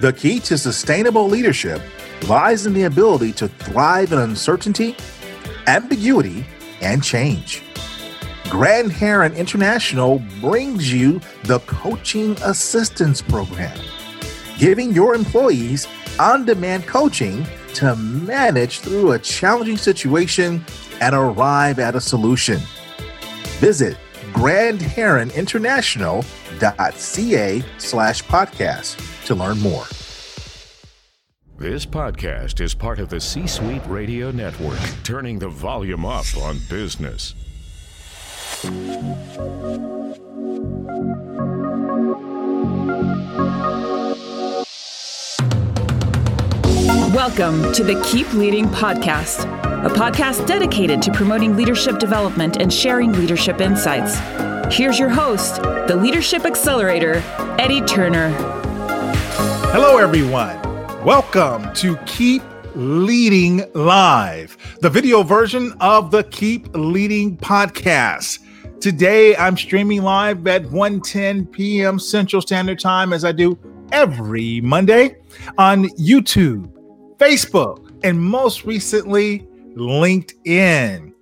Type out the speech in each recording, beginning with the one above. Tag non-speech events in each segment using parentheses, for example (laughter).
The key to sustainable leadership lies in the ability to thrive in uncertainty, ambiguity, and change. Grand Heron International brings you the Coaching Assistance Program, giving your employees on demand coaching to manage through a challenging situation and arrive at a solution. Visit grandheroninternational.ca slash podcast to learn more. This podcast is part of the C Suite Radio Network, turning the volume up on business. Welcome to the Keep Leading Podcast, a podcast dedicated to promoting leadership development and sharing leadership insights. Here's your host, the Leadership Accelerator, Eddie Turner. Hello, everyone. Welcome to Keep Leading Live, the video version of the Keep Leading podcast. Today, I'm streaming live at 1:10 p.m. Central Standard Time, as I do every Monday on YouTube, Facebook, and most recently, LinkedIn.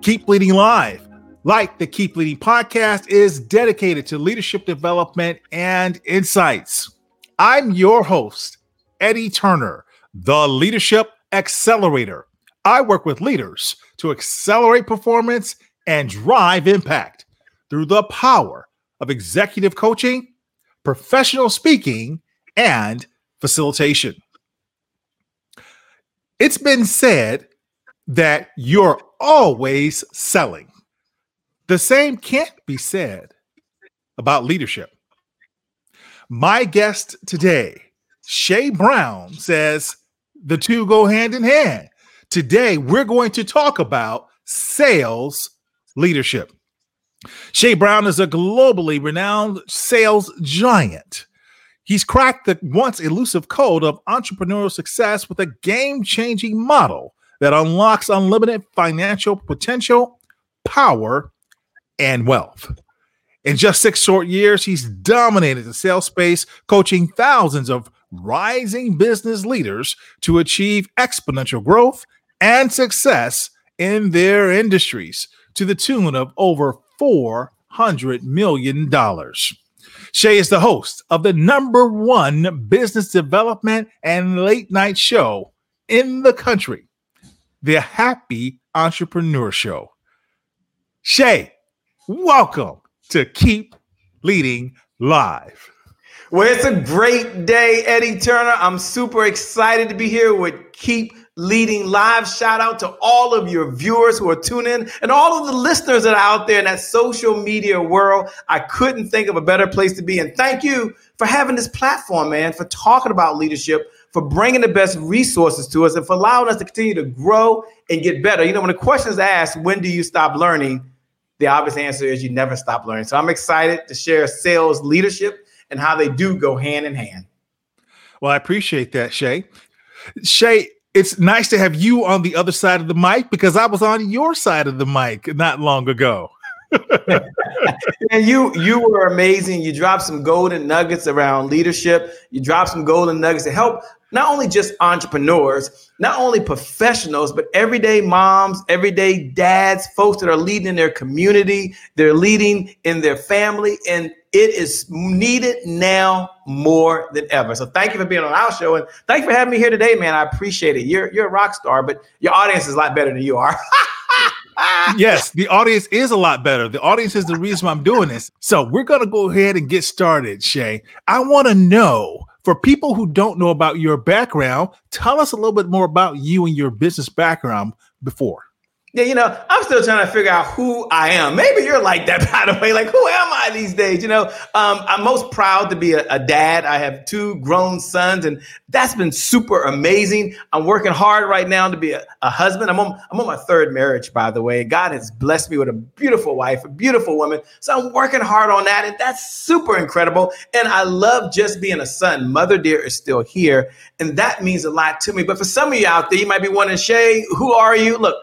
Keep Leading Live, like the Keep Leading podcast, is dedicated to leadership development and insights. I'm your host, Eddie Turner, the Leadership Accelerator. I work with leaders to accelerate performance and drive impact through the power of executive coaching, professional speaking, and facilitation. It's been said that you're always selling. The same can't be said about leadership. My guest today, Che Brown, says the two go hand in hand. Today, we're going to talk about sales leadership. Che Brown is a globally renowned sales giant. He's cracked the once elusive code of entrepreneurial success with a game changing model that unlocks unlimited financial potential, power, and wealth. In just six short years, he's dominated the sales space, coaching thousands of rising business leaders to achieve exponential growth and success in their industries to the tune of over $400 million. Che is the host of the number one business development and late night show in the country, the Happy Entrepreneur Show. Che, welcome to Keep Leading Live. Well, it's a great day, Eddie Turner. I'm super excited to be here with Keep Leading Live. Shout out to all of your viewers who are tuning in and all of the listeners that are out there in that social media world. I couldn't think of a better place to be. And thank you for having this platform, man, for talking about leadership, for bringing the best resources to us, and for allowing us to continue to grow and get better. You know, when the question is asked, when do you stop learning? The obvious answer is you never stop learning. So I'm excited to share sales leadership and how they do go hand in hand. Well, I appreciate that, Che. Che, it's nice to have you on the other side of the mic because I was on your side of the mic not long ago. (laughs) and you you were amazing. You dropped some golden nuggets around leadership. You dropped some golden nuggets to help not only just entrepreneurs, not only professionals, but everyday moms, everyday dads, folks that are leading in their community, they're leading in their family, and it is needed now more than ever. So thank you for being on our show, and thank you for having me here today, man. I appreciate it. You're you're a rock star, but your audience is a lot better than you are. (laughs) yes, the audience is a lot better. The audience is the reason why I'm doing this. So we're gonna go ahead and get started, Che. I want to know for people who don't know about your background, tell us a little bit more about you and your business background before. Yeah, you know, I'm still trying to figure out who I am. Maybe you're like that, (laughs) by the way. Like, who am I these days? You know, um, I'm most proud to be a, a, dad. I have two grown sons, and that's been super amazing. I'm working hard right now to be a, a husband. I'm on, I'm on my third marriage, by the way. God has blessed me with a beautiful wife, a beautiful woman. So I'm working hard on that, and that's super incredible. And I love just being a son. Mother dear is still here, and that means a lot to me. But for some of you out there, you might be wondering, Che, who are you? Look,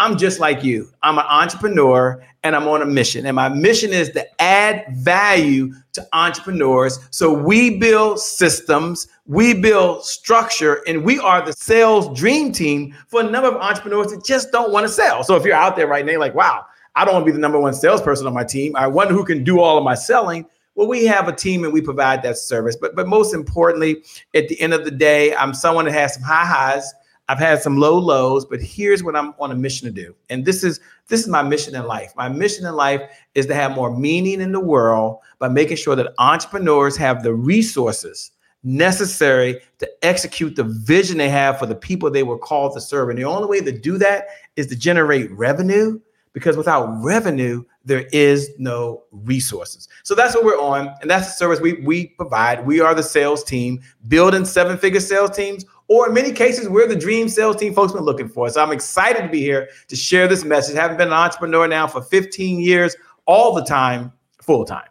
I'm just like you. I'm an entrepreneur and I'm on a mission. And my mission is to add value to entrepreneurs. So we build systems, we build structure, and we are the sales dream team for a number of entrepreneurs that just don't want to sell. So if you're out there right now, like, wow, I don't want to be the number one salesperson on my team. I wonder who can do all of my selling. Well, we have a team and we provide that service. But but most importantly, at the end of the day, I'm someone that has some high highs I've had some low lows, but here's what I'm on a mission to do. And this is this is my mission in life. My mission in life is to have more meaning in the world by making sure that entrepreneurs have the resources necessary to execute the vision they have for the people they were called to serve. And the only way to do that is to generate revenue because without revenue, there is no resources. So that's what we're on. And that's the service we, we provide. We are the sales team, building seven figure sales teams or in many cases, we're the dream sales team folks been looking for. So I'm excited to be here to share this message. Having been an entrepreneur now for 15 years, all the time, full time.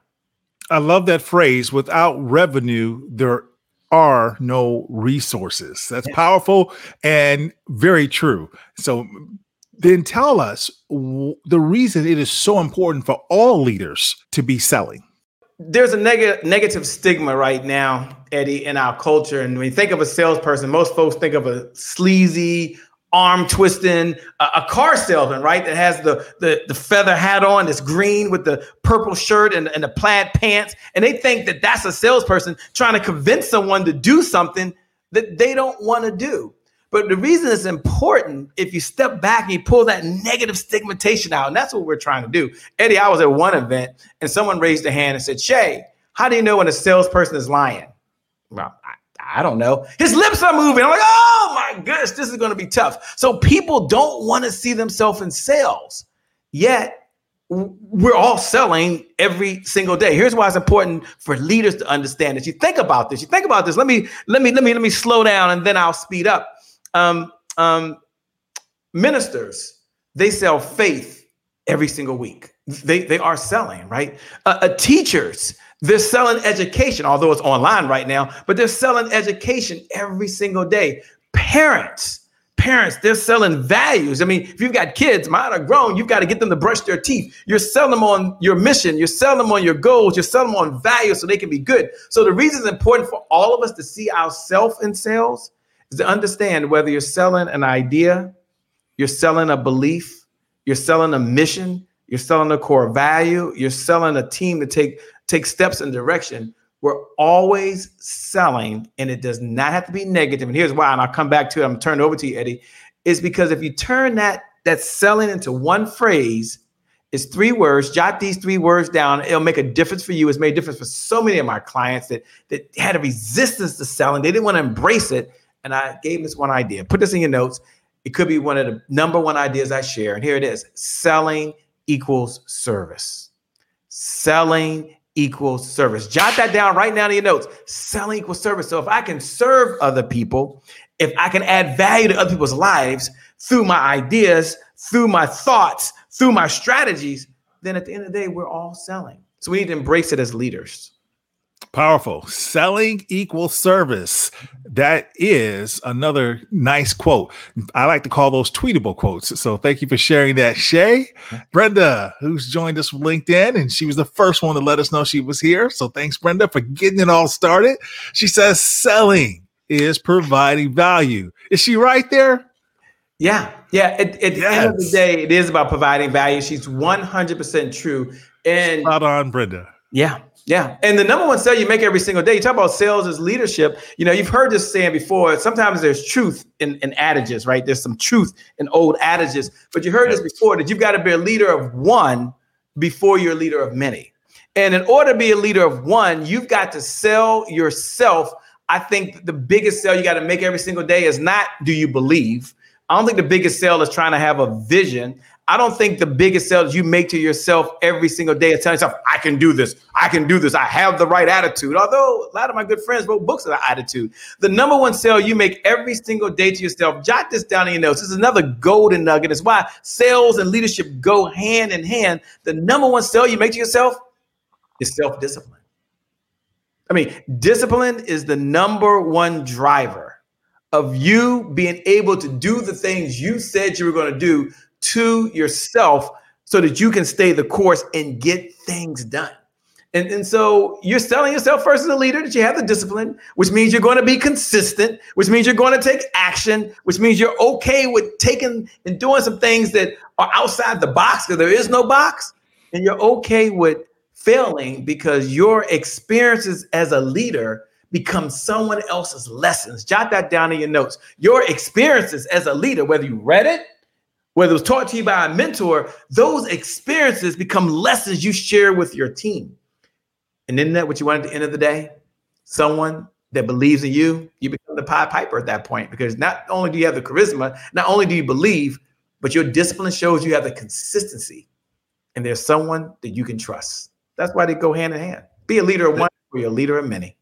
I love that phrase without revenue, there are no resources. That's powerful and very true. So then tell us the reason it is so important for all leaders to be selling there's a neg- negative stigma right now, Eddie, in our culture. And when you think of a salesperson, most folks think of a sleazy, arm twisting, uh, a car salesman, right? That has the, the the feather hat on, that's green with the purple shirt and, and the plaid pants, and they think that that's a salesperson trying to convince someone to do something that they don't want to do. But the reason it's important, if you step back and you pull that negative stigmatization out, and that's what we're trying to do. Eddie, I was at one event and someone raised a hand and said, Che, how do you know when a salesperson is lying? Well, I, I don't know. His lips are moving. I'm like, oh my goodness, this is going to be tough. So people don't want to see themselves in sales. Yet we're all selling every single day. Here's why it's important for leaders to understand this. You think about this. You think about this. Let me let me let me let me slow down and then I'll speed up um, um, ministers, they sell faith every single week. They, they are selling, right? Uh, uh, teachers, they're selling education, although it's online right now, but they're selling education every single day. Parents, parents, they're selling values. I mean, if you've got kids, mine are grown, you've got to get them to brush their teeth. You're selling them on your mission, you're selling them on your goals, you're selling them on values so they can be good. So the reason it's important for all of us to see ourselves in sales is to understand whether you're selling an idea, you're selling a belief, you're selling a mission, you're selling a core value, you're selling a team to take take steps in direction. We're always selling, and it does not have to be negative. And here's why, and I'll come back to it. I'm turning over to you, Eddie. Is because if you turn that that selling into one phrase, it's three words. Jot these three words down. It'll make a difference for you. It's made a difference for so many of my clients that that had a resistance to selling. They didn't want to embrace it and I gave this one idea. Put this in your notes. It could be one of the number one ideas I share. And here it is selling equals service. Selling equals service. Jot that down right now in your notes. Selling equals service. So if I can serve other people, if I can add value to other people's lives through my ideas, through my thoughts, through my strategies, then at the end of the day, we're all selling. So we need to embrace it as leaders. Powerful. Selling equals service. That is another nice quote. I like to call those tweetable quotes. So thank you for sharing that, Che. Brenda, who's joined us from LinkedIn, and she was the first one to let us know she was here. So thanks, Brenda, for getting it all started. She says selling is providing value. Is she right there? Yeah. Yeah. At, at yes. the end of the day, it is about providing value. She's 100% true. And spot on, Brenda. Yeah. Yeah. And the number one sale you make every single day, you talk about sales as leadership. You know, you've heard this saying before. Sometimes there's truth in, in adages, right? There's some truth in old adages, but you heard this before that you've got to be a leader of one before you're a leader of many. And in order to be a leader of one, you've got to sell yourself. I think the biggest sale you got to make every single day is not do you believe? I don't think the biggest sale is trying to have a vision. I don't think the biggest sales you make to yourself every single day is telling yourself, I can do this. I can do this. I have the right attitude. Although a lot of my good friends wrote books about attitude. The number one sale you make every single day to yourself, jot this down in your notes. This is another golden nugget. It's why sales and leadership go hand in hand. The number one sale you make to yourself is self discipline. I mean, discipline is the number one driver of you being able to do the things you said you were going to do to yourself so that you can stay the course and get things done. And, and so you're selling yourself first as a leader that you have the discipline, which means you're going to be consistent, which means you're going to take action, which means you're okay with taking and doing some things that are outside the box because there is no box. And you're okay with failing because your experiences as a leader become someone else's lessons. Jot that down in your notes. Your experiences as a leader, whether you read it, whether it was taught to you by a mentor, those experiences become lessons you share with your team. And isn't that what you want at the end of the day? Someone that believes in you, you become the Pied Piper at that point because not only do you have the charisma, not only do you believe, but your discipline shows you have the consistency. And there's someone that you can trust. That's why they go hand in hand. Be a leader of one or you're a leader of many.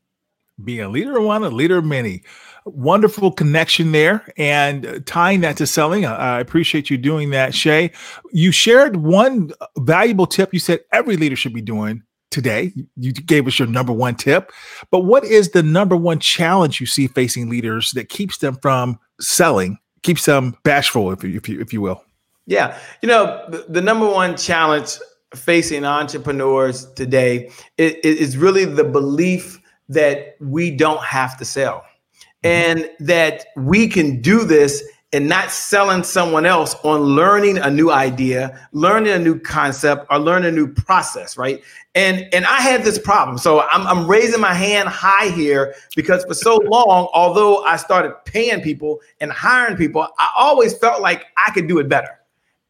Be a leader of one, a leader of many. Wonderful connection there and uh, tying that to selling. I appreciate you doing that, Che. You shared one valuable tip you said every leader should be doing today. You gave us your number one tip, but what is the number one challenge you see facing leaders that keeps them from selling, keeps them bashful, if you, if you, if you will? Yeah, you know the, number one challenge facing entrepreneurs today is really the belief that we don't have to sell, mm-hmm. and that we can do this and not selling someone else on learning a new idea, learning a new concept, or learning a new process, right? And and I had this problem. So I'm, I'm raising my hand high here because for so long, although I started paying people and hiring people, I always felt like I could do it better.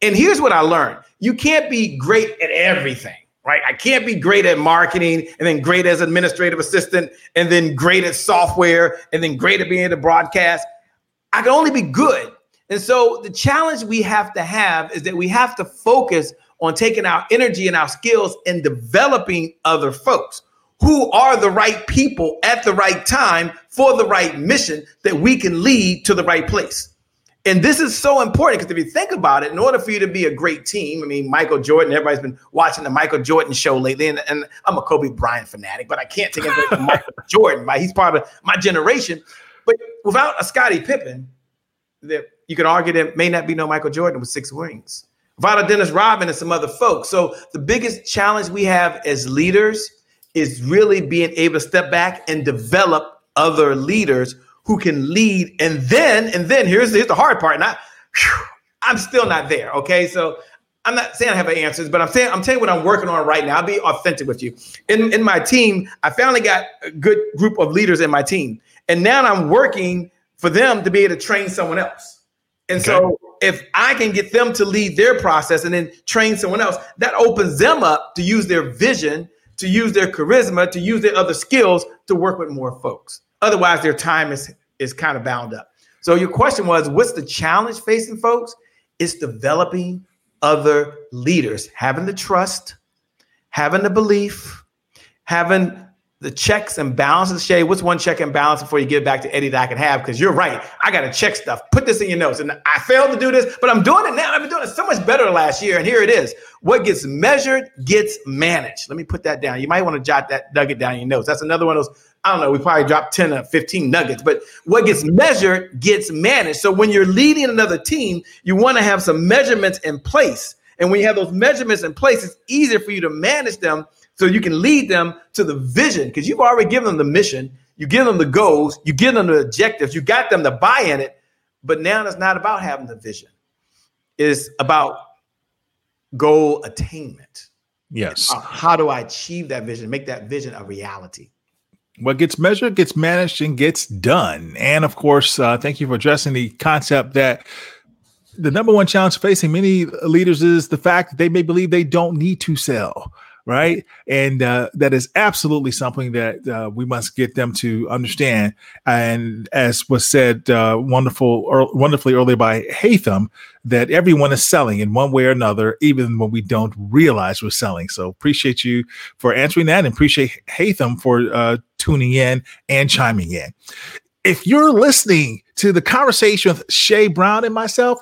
And here's what I learned. You can't be great at everything right? I can't be great at marketing and then great as administrative assistant and then great at software and then great at being able to broadcast. I can only be good. And so the challenge we have to have is that we have to focus on taking our energy and our skills and developing other folks who are the right people at the right time for the right mission that we can lead to the right place. And this is so important because if you think about it, in order for you to be a great team, I mean, Michael Jordan, everybody's been watching the Michael Jordan show lately, and, and I'm a Kobe Bryant fanatic, but I can't take it from Michael (laughs) Jordan, right? He's part of my generation. But without a Scottie Pippen, that you could argue there may not be no Michael Jordan with six rings. Without Dennis Rodman and some other folks. So the biggest challenge we have as leaders is really being able to step back and develop other leaders who can lead. And then, and then here's, here's the hard part. And I, whew, I'm still not there. Okay. So I'm not saying I have the answers, but I'm saying I'm telling you what I'm working on right now. I'll be authentic with you. In in my team, I finally got a good group of leaders in my team. And now I'm working for them to be able to train someone else. And okay. so if I can get them to lead their process and then train someone else, that opens them up to use their vision, to use their charisma, to use their other skills to work with more folks. Otherwise, their time is is kind of bound up. So your question was, what's the challenge facing folks? It's developing other leaders, having the trust, having the belief, having the checks and balances, Che, what's one check and balance before you get back to Eddie that I can have? Because you're right. I got to check stuff. Put this in your notes. And I failed to do this, but I'm doing it now. I've been doing it so much better last year. And here it is. What gets measured gets managed. Let me put that down. You might want to jot that nugget down in your notes. That's another one of those. I don't know. We probably dropped 10 or 15 nuggets, but what gets measured gets managed. So when you're leading another team, you want to have some measurements in place. And when you have those measurements in place, it's easier for you to manage them so you can lead them to the vision because you've already given them the mission, you give them the goals, you give them the objectives, you got them to buy in it. But now it's not about having the vision, it's about goal attainment. Yes. Uh, how do I achieve that vision, make that vision a reality? What gets measured gets managed and gets done. And of course, uh, thank you for addressing the concept that the number one challenge facing many leaders is the fact that they may believe they don't need to sell right? And uh, that is absolutely something that uh, we must get them to understand. And as was said, uh, wonderful, wonderfully earlier by Hatham, that everyone is selling in one way or another, even when we don't realize we're selling. So appreciate you for answering that, and appreciate Hatham for uh, tuning in and chiming in. If you're listening to the conversation with Che Brown and myself,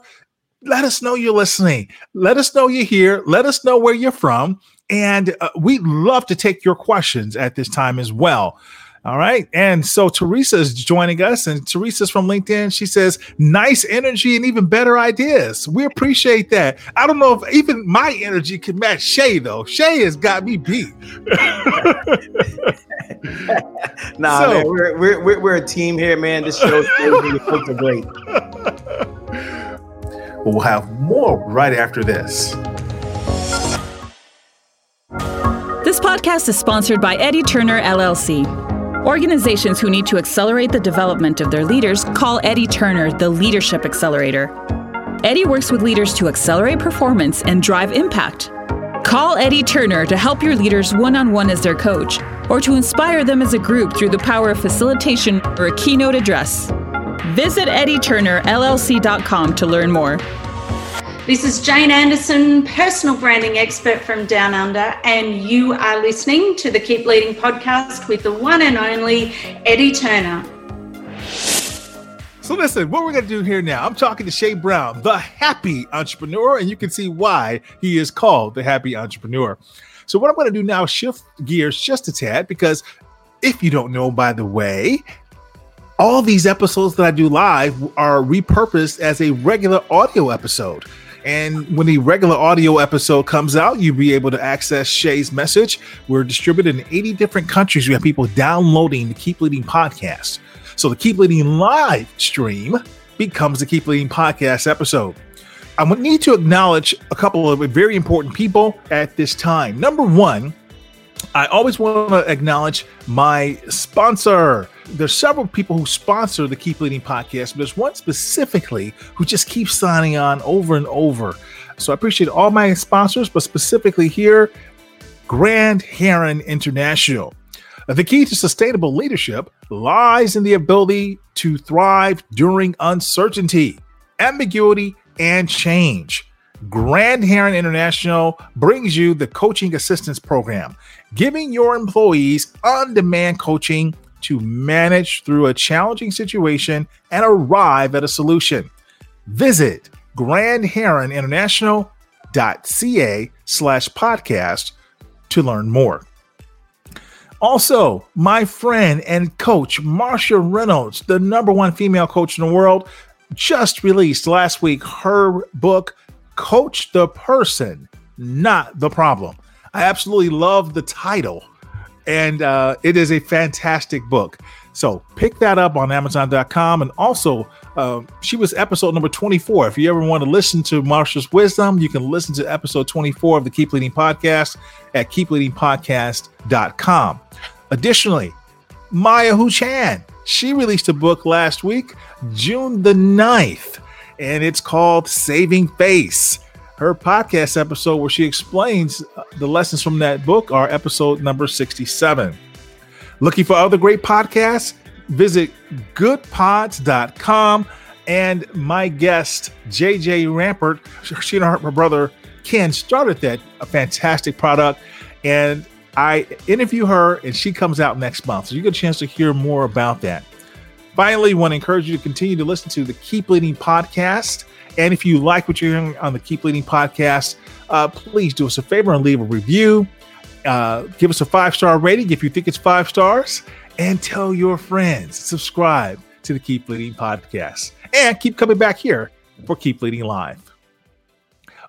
let us know you're listening. Let us know you're here. Let us know where you're from and uh, we'd love to take your questions at this time as well. All right. And so Teresa is joining us, and Teresa's from LinkedIn. She says, nice energy and even better ideas. We appreciate that. I don't know if even my energy can match Che, though. Che has got me beat. (laughs) nah, so, man, we're, we're, we're, a team here, man. This show you folks are great. (laughs) We'll have more right after this. This podcast is sponsored by Eddie Turner LLC. Organizations who need to accelerate the development of their leaders call Eddie Turner the Leadership Accelerator. Eddie works with leaders to accelerate performance and drive impact. Call Eddie Turner to help your leaders one on one as their coach, or to inspire them as a group through the power of facilitation or a keynote address. Visit EddieTurnerLLC.com to learn more. This is Jane Anderson, personal branding expert from Down Under, and you are listening to the Keep Leading podcast with the one and only Eddie Turner. So, listen, what we're going to do here now, I'm talking to Che Brown, the happy entrepreneur, and you can see why he is called the happy entrepreneur. So, what I'm going to do now is shift gears just a tad because if you don't know, by the way, all these episodes that I do live are repurposed as a regular audio episode. And when the regular audio episode comes out, you'll be able to access Che's message. We're distributed in 80 different countries. We have people downloading the Keep Leading podcast. So the Keep Leading live stream becomes the Keep Leading podcast episode. I would need to acknowledge a couple of very important people at this time. Number one, I always want to acknowledge my sponsor. There's several people who sponsor the Keep Leading podcast, but there's one specifically who just keeps signing on over and over. So I appreciate all my sponsors, but specifically here, Grand Heron International. The key to sustainable leadership lies in the ability to thrive during uncertainty, ambiguity, and change. Grand Heron International brings you the Coaching Assistance Program, giving your employees on demand coaching to manage through a challenging situation and arrive at a solution. Visit grandheroninternational.ca slash podcast to learn more. Also, my friend and coach, Marcia Reynolds, the number one female coach in the world, just released last week her book, Coach the Person, Not the Problem. I absolutely love the title, and uh, it is a fantastic book. So pick that up on Amazon.com. And also, uh, she was episode number 24. If you ever want to listen to Marcia's wisdom, you can listen to episode 24 of the Keep Leading Podcast at keepleadingpodcast.com. Additionally, Maya Hu Chan, she released a book last week, June the 9th, and it's called Saving Face. Her podcast episode, where she explains uh, the lessons from that book, are episode number 67. Looking for other great podcasts? Visit goodpods.com. And my guest, JJ Ramberg, she and her, her brother Ken started that a fantastic product. And I interview her, and she comes out next month. So you get a chance to hear more about that. Finally, want to encourage you to continue to listen to the Keep Leading podcast. And if you like what you're hearing on the Keep Leading podcast, uh, please do us a favor and leave a review. Uh, give us a five star rating if you think it's five stars, and tell your friends. Subscribe to the Keep Leading podcast, and keep coming back here for Keep Leading Live.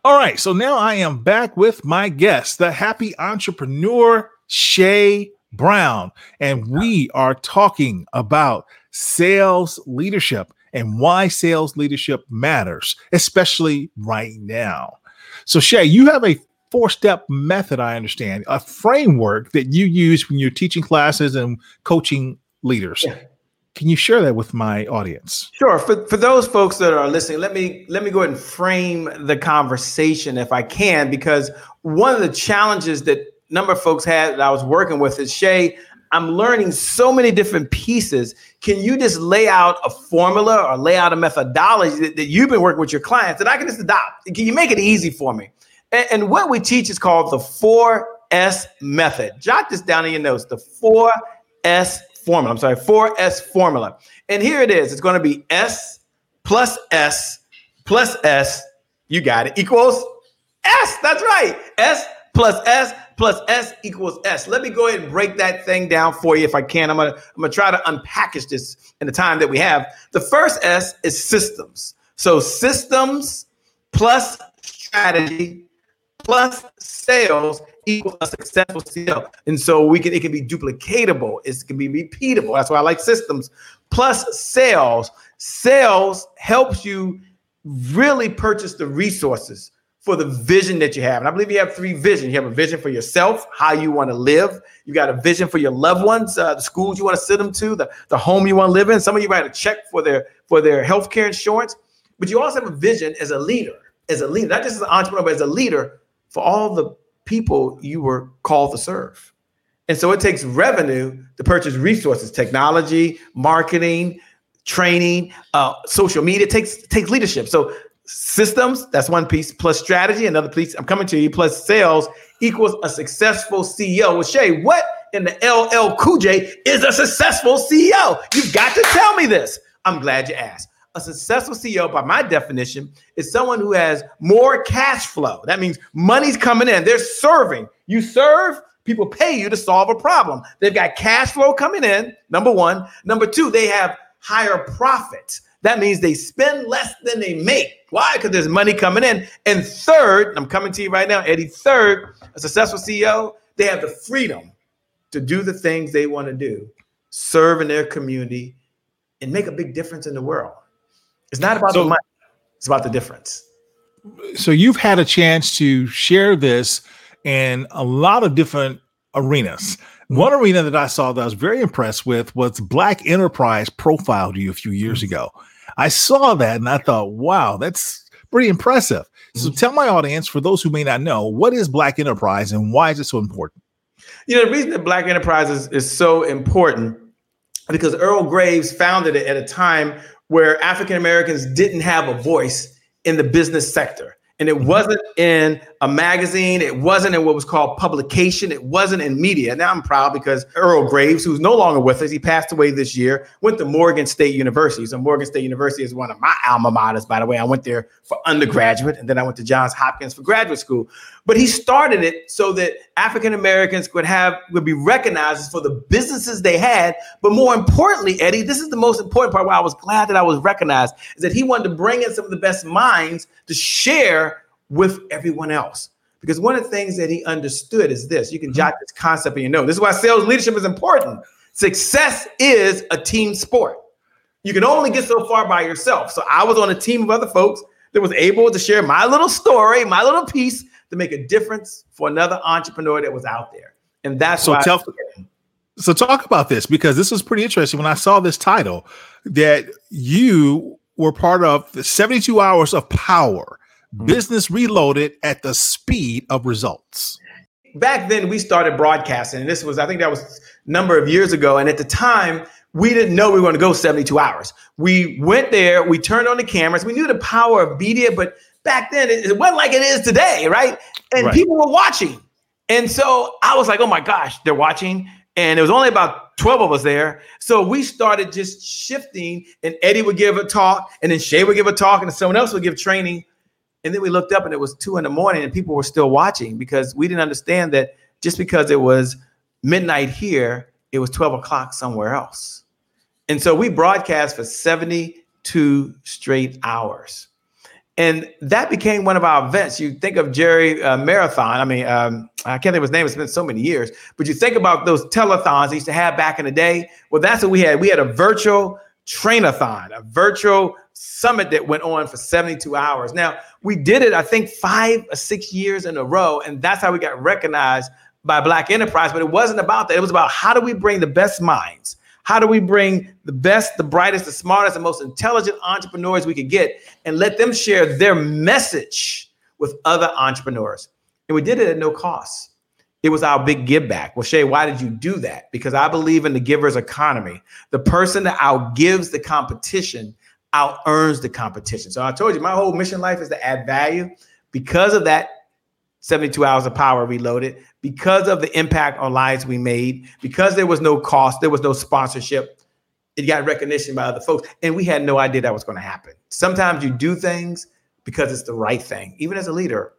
All right, so now I am back with my guest, the happy entrepreneur Che Brown, and we are talking about sales leadership and why sales leadership matters, especially right now. So, Che, you have a four step method, I understand, a framework that you use when you're teaching classes and coaching leaders. Yeah. Can you share that with my audience? Sure. For, for those folks that are listening, let me let me go ahead and frame the conversation if I can, because one of the challenges that number of folks had that I was working with is Che, I'm learning so many different pieces. Can you just lay out a formula or lay out a methodology that, that you've been working with your clients that I can just adopt? Can you make it easy for me? And, and what we teach is called the 4S method. Jot this down in your notes, the 4S formula. I'm sorry, 4S formula. And here it is. It's going to be S plus S plus S. You got it. Equals S. That's right. S plus S plus S equals S. Let me go ahead and break that thing down for you if I can. I'm gonna I'm gonna try to unpackage this in the time that we have. The first S is systems. So systems plus strategy plus sales equals a successful CEO. And so we can it can be duplicatable, it can be repeatable. That's why I like systems plus sales. Sales helps you really purchase the resources for the vision that you have. And I believe you have three visions. You have a vision for yourself, how you want to live. You got a vision for your loved ones, uh, the schools you want to send them to, the, the home you want to live in. Some of you write a check for their for their health care insurance. But you also have a vision as a leader, as a leader, not just as an entrepreneur, but as a leader for all the people you were called to serve. And so it takes revenue to purchase resources, technology, marketing, training, uh, social media. It takes takes leadership. So systems, that's one piece, plus strategy, another piece. I'm coming to you, plus sales equals a successful CEO. Well, Che, what in the LL Cool J is a successful CEO? You've got to tell me this. I'm glad you asked. A successful CEO, by my definition, is someone who has more cash flow. That means money's coming in. They're serving. You serve, people pay you to solve a problem. They've got cash flow coming in, number one. Number two, they have higher profits. That means they spend less than they make. Why? Because there's money coming in. And third, I'm coming to you right now, Eddie. Third, a successful CEO, they have the freedom to do the things they want to do, serve in their community, and make a big difference in the world. It's not about so, the money, it's about the difference. So you've had a chance to share this in a lot of different arenas. One arena that I saw that I was very impressed with was Black Enterprise profiled you a few years mm-hmm. ago. I saw that and I thought, wow, that's pretty impressive. So mm-hmm. tell my audience, for those who may not know, what is Black Enterprise and why is it so important? You know, the reason that Black Enterprise is, is so important because Earl Graves founded it at a time where African Americans didn't have a voice in the business sector. And it mm-hmm. wasn't in a magazine. It wasn't in what was called publication. It wasn't in media. Now I'm proud because Earl Graves, who's no longer with us, he passed away this year, went to Morgan State University. So Morgan State University is one of my alma maters, by the way. I went there for undergraduate and then I went to Johns Hopkins for graduate school. But he started it so that African Americans could have would be recognized for the businesses they had. But more importantly, Eddie, this is the most important part why I was glad that I was recognized, is that he wanted to bring in some of the best minds to share with everyone else. Because one of the things that he understood is this you can mm-hmm. jot this concept in your note. This is why sales leadership is important. Success is a team sport. You can only get so far by yourself. So I was on a team of other folks that was able to share my little story, my little piece to make a difference for another entrepreneur that was out there. And that's so tell. So talk about this because this was pretty interesting when I saw this title that you were part of the 72 hours of power Mm-hmm. Business Reloaded at the speed of results. Back then, we started broadcasting, and this was, I think that was a number of years ago. And at the time, we didn't know we were going to go 72 hours. We went there, we turned on the cameras, we knew the power of media, but back then it, it wasn't like it is today, right? And right. people were watching. And so I was like, oh my gosh, they're watching. And there was only about 12 of us there. So we started just shifting, and Eddie would give a talk, and then Che would give a talk, and someone else would give training. And then we looked up and it was two in the morning and people were still watching because we didn't understand that just because it was midnight here, it was 12 o'clock somewhere else. And so we broadcast for 72 straight hours. And that became one of our events. You think of Jerry uh, Marathon. I mean, um, I can't think of his name. It's been so many years. But you think about those telethons he used to have back in the day. Well, that's what we had. We had a virtual trainathon, a virtual summit that went on for 72 hours. Now, we did it, I think, five or six years in a row, and that's how we got recognized by Black Enterprise. But it wasn't about that. It was about how do we bring the best minds? How do we bring the best, the brightest, the smartest, the most intelligent entrepreneurs we could get and let them share their message with other entrepreneurs? And we did it at no cost. It was our big give back. Well, Che, why did you do that? Because I believe in the giver's economy. The person that outgives the competition out earns the competition. So I told you my whole mission life is to add value. Because of that 72 hours of power reloaded, because of the impact on lives we made, because there was no cost, there was no sponsorship, it got recognition by other folks. And we had no idea that was going to happen. Sometimes you do things because it's the right thing. Even as a leader,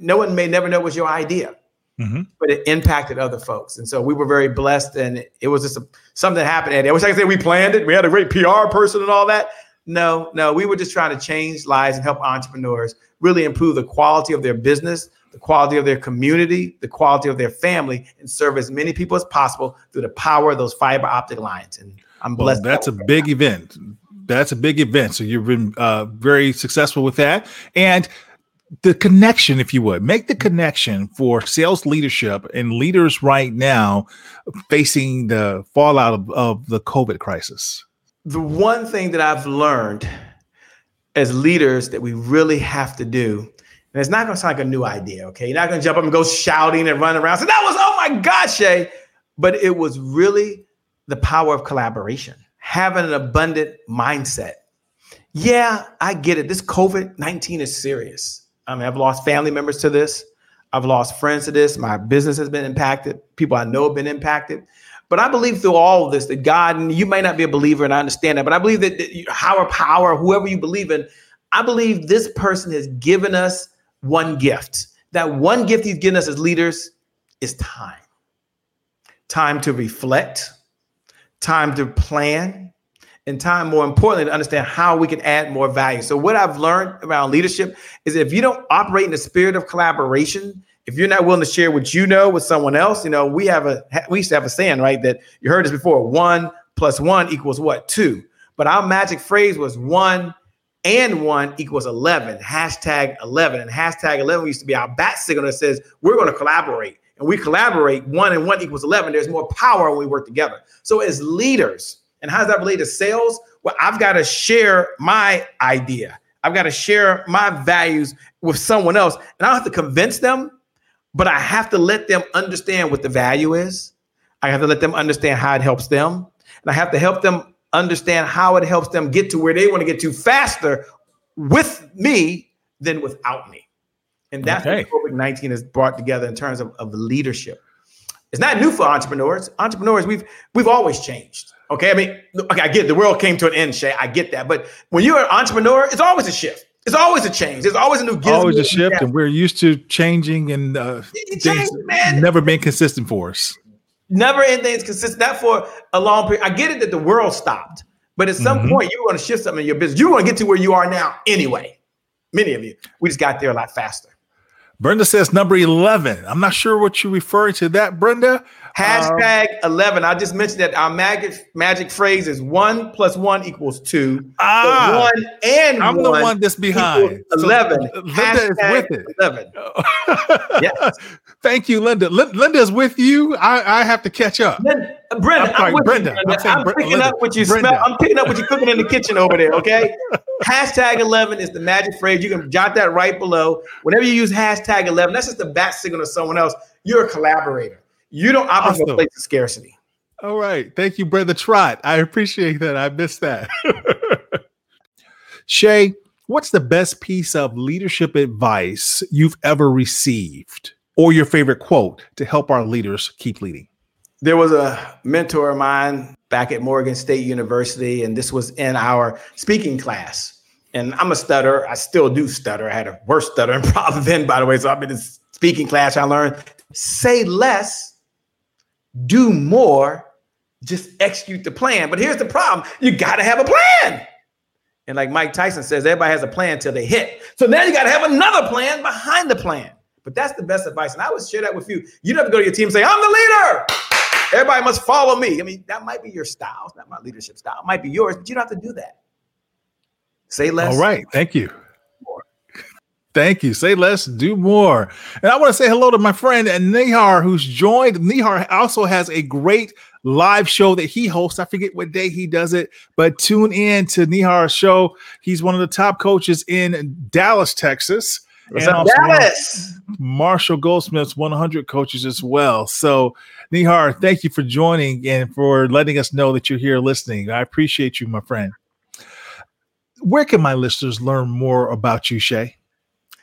no one may never know it was your idea. Mm-hmm. but it impacted other folks. And so we were very blessed. And it was just a, something that happened. And I wish I could say we planned it. We had a great PR person and all that. No, no, we were just trying to change lives and help entrepreneurs really improve the quality of their business, the quality of their community, the quality of their family, and serve as many people as possible through the power of those fiber optic lines. And I'm blessed. Well, that's a big event. That's a big event. So you've been uh, very successful with that. And the connection, if you would, make the connection for sales leadership and leaders right now facing the fallout of, of the COVID crisis the one thing that I've learned as leaders that we really have to do, and it's not going to sound like a new idea, okay? You're not going to jump up and go shouting and run around. So that was, oh my God, Che. But it was really the power of collaboration, having an abundant mindset. Yeah, I get it. This COVID 19 is serious. I mean, I've lost family members to this. I've lost friends to this. My business has been impacted. People I know have been impacted. But I believe through all of this that God, and you may not be a believer, and I understand that, but I believe that, that higher power, whoever you believe in, I believe this person has given us one gift. That one gift he's given us as leaders is time. Time to reflect, time to plan, and time, more importantly, to understand how we can add more value. So, what I've learned around leadership is if you don't operate in the spirit of collaboration, if you're not willing to share what you know with someone else, you know, we have a we used to have a saying, right? That you heard this before: one plus one equals what? Two. But our magic phrase was one and one equals 11, hashtag 11. And hashtag 11 used to be our bat signal that says we're going to collaborate. And we collaborate, one and one equals 11. There's more power when we work together. So, as leaders, and how does that relate to sales? Well, I've got to share my idea. I've got to share my values with someone else. And I don't have to convince them but I have to let them understand what the value is. I have to let them understand how it helps them. And I have to help them understand how it helps them get to where they want to get to faster with me than without me. And that's okay. what COVID 19 has brought together in terms of, of leadership. It's not new for entrepreneurs. Entrepreneurs, we've we've always changed. Okay. I mean, okay, I get the world came to an end, Che. I get that. But when you're an entrepreneur, it's always a shift. It's always a change. There's always a new gizmo. Always a shift, and we're used to changing and uh, change, man. never been consistent for us. Never anything's consistent. That for a long period. I get it that the world stopped, but at some mm-hmm. point you want to shift something in your business. You want to get to where you are now anyway. Many of you, we just got there a lot faster. Brenda says number 11. I'm not sure what you're referring to that, Brenda. Hashtag um, 11. I just mentioned that our magic magic phrase is one plus one equals two. Ah, so one and I'm one the one that's behind. 11. So Linda is with it. 11. (laughs) yes. Thank you, Linda. Linda is with you. I, I have to catch up. Linda, Brenda, I'm, sorry, I'm Brenda. You, Brenda. I'm, I'm picking Linda. up what you Brenda. smell. I'm picking up what you're cooking in the kitchen over there. Okay. (laughs) hashtag 11 is the magic phrase. You can jot that right below. Whenever you use hashtag 11, that's just a bat signal to someone else. You're a collaborator. You don't operate awesome. a place of scarcity. All right. Thank you, Brother Trot. I appreciate that. I missed that. (laughs) Che, what's the best piece of leadership advice you've ever received or your favorite quote to help our leaders keep leading? There was a mentor of mine back at Morgan State University, and this was in our speaking class. And I'm a stutter. I still do stutter. I had a worse stuttering (laughs) problem then, by the way. So I'm in this speaking class. I learned say less do more, just execute the plan. But here's the problem you got to have a plan. And like Mike Tyson says, everybody has a plan till they hit. So now you got to have another plan behind the plan. But that's the best advice. And I would share that with you. You don't have to go to your team and say, I'm the leader. Everybody must follow me. I mean, that might be your style. It's not my leadership style. It might be yours, but you don't have to do that. Say less. All right. Thank you. Thank you. Say less, do more. And I want to say hello to my friend uh, Nihar, who's joined. Nihar also has a great live show that he hosts. I forget what day he does it, but tune in to Nihar's show. He's one of the top coaches in Dallas, Texas. What's and up, Dallas? Marshall Goldsmith's 100 coaches as well. So, Nihar, thank you for joining and for letting us know that you're here listening. I appreciate you, my friend. Where can my listeners learn more about you, Che?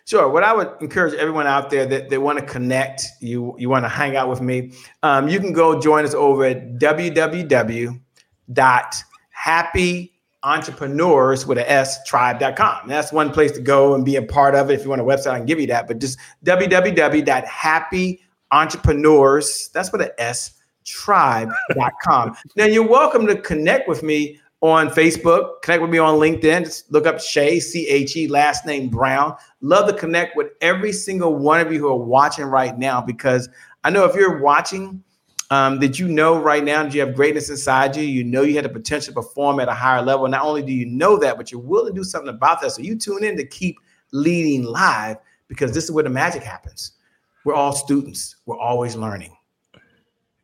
Sure. What I would encourage everyone out there that they want to connect, you you want to hang out with me, um, you can go join us over at www.happyentrepreneurs with an S tribe.com. That's one place to go and be a part of it. If you want a website, I can give you that. But just www.happyentrepreneurs. That's with an S tribe.com. now you're welcome to connect with me on Facebook, connect with me on LinkedIn. Just look up Che, C H E, last name Brown. Love to connect with every single one of you who are watching right now because I know if you're watching, um, that you know right now that you have greatness inside you. You know you had the potential to perform at a higher level. Not only do you know that, but you're willing to do something about that. So you tune in to keep leading live because this is where the magic happens. We're all students, we're always learning.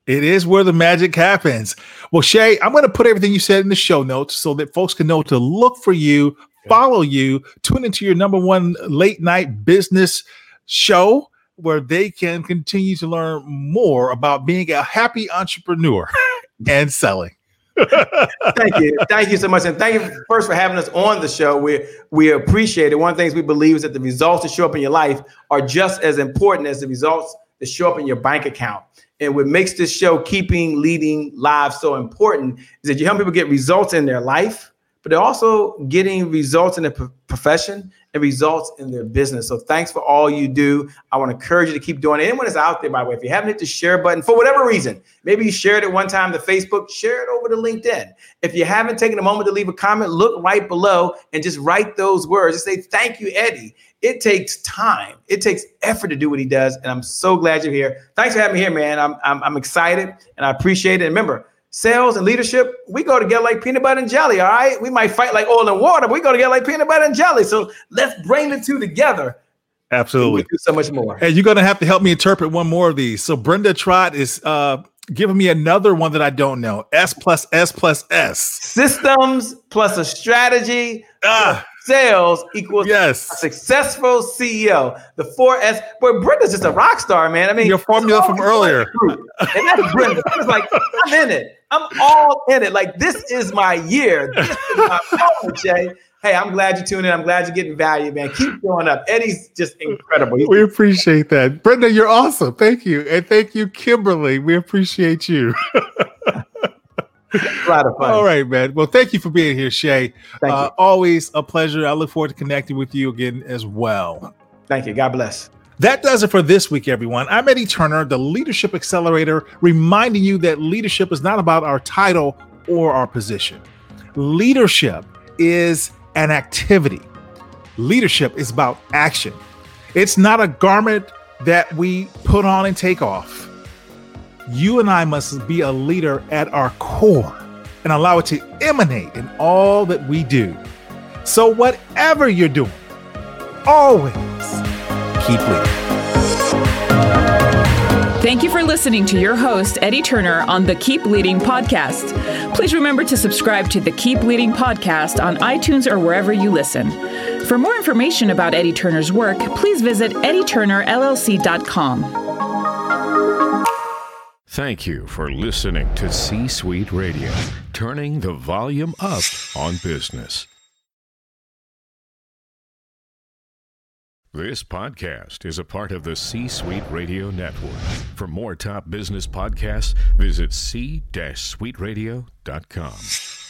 It is where the magic happens. Well, Che, I'm going to put everything you said in the show notes so that folks can know to look for you, follow you, tune into your number one late night business show where they can continue to learn more about being a happy entrepreneur (laughs) and selling. thank you. Thank you so much. And thank you first for having us on the show. We we appreciate it. One of the things we believe is that the results that show up in your life are just as important as the results that show up in your bank account. And what makes this show keeping leading live so important is that you help people get results in their life, but they're also getting results in their profession and results in their business. So thanks for all you do. I want to encourage you to keep doing it. Anyone that's out there, by the way, if you haven't hit the share button for whatever reason, maybe you shared it one time to Facebook, share it over to LinkedIn. If you haven't taken a moment to leave a comment, look right below and just write those words. Just say, thank you, Eddie. It takes time. It takes effort to do what he does. And I'm so glad you're here. Thanks for having me here, man. I'm, I'm, I'm excited and I appreciate it. And remember, sales and leadership, we go together like peanut butter and jelly. All right. We might fight like oil and water, but we go together like peanut butter and jelly. So let's bring the two together. Absolutely. do so much more. And you're going to have to help me interpret one more of these. So Brenda Trot is uh, giving me another one that I don't know. S plus S plus S. Systems plus a strategy. Ah sales equals yes. a successful CEO. The four S. But Brenda's just a rock star, man. I mean, your formula from earlier. And that's Brenda. I was like, I'm in it. I'm all in it. Like this is my year. This is my moment, Jay. Hey, I'm glad you're tuned in. I'm glad you're getting value, man. Keep going up. Eddie's just incredible. He's we appreciate that. Brenda, you're awesome. Thank you. And thank you, Kimberly. We appreciate you. (laughs) a lot of fun. All right, man. Well, thank you for being here, Che. Thank uh, you. Always a pleasure. I look forward to connecting with you again as well. Thank you. God bless. That does it for this week, everyone. I'm Eddie Turner, the Leadership Accelerator, reminding you that leadership is not about our title or our position. Leadership is an activity, leadership is about action. It's not a garment that we put on and take off you and I must be a leader at our core and allow it to emanate in all that we do. So, whatever you're doing, always keep leading. Thank you for listening to your host, Eddie Turner, on the Keep Leading podcast. Please remember to subscribe to the Keep Leading podcast on iTunes or wherever you listen. For more information about Eddie Turner's work, please visit eddieturnerllc.com. Thank you for listening to C Suite Radio, turning the volume up on business. This podcast is a part of the C Suite Radio Network. For more top business podcasts, visit c-suiteradio.com.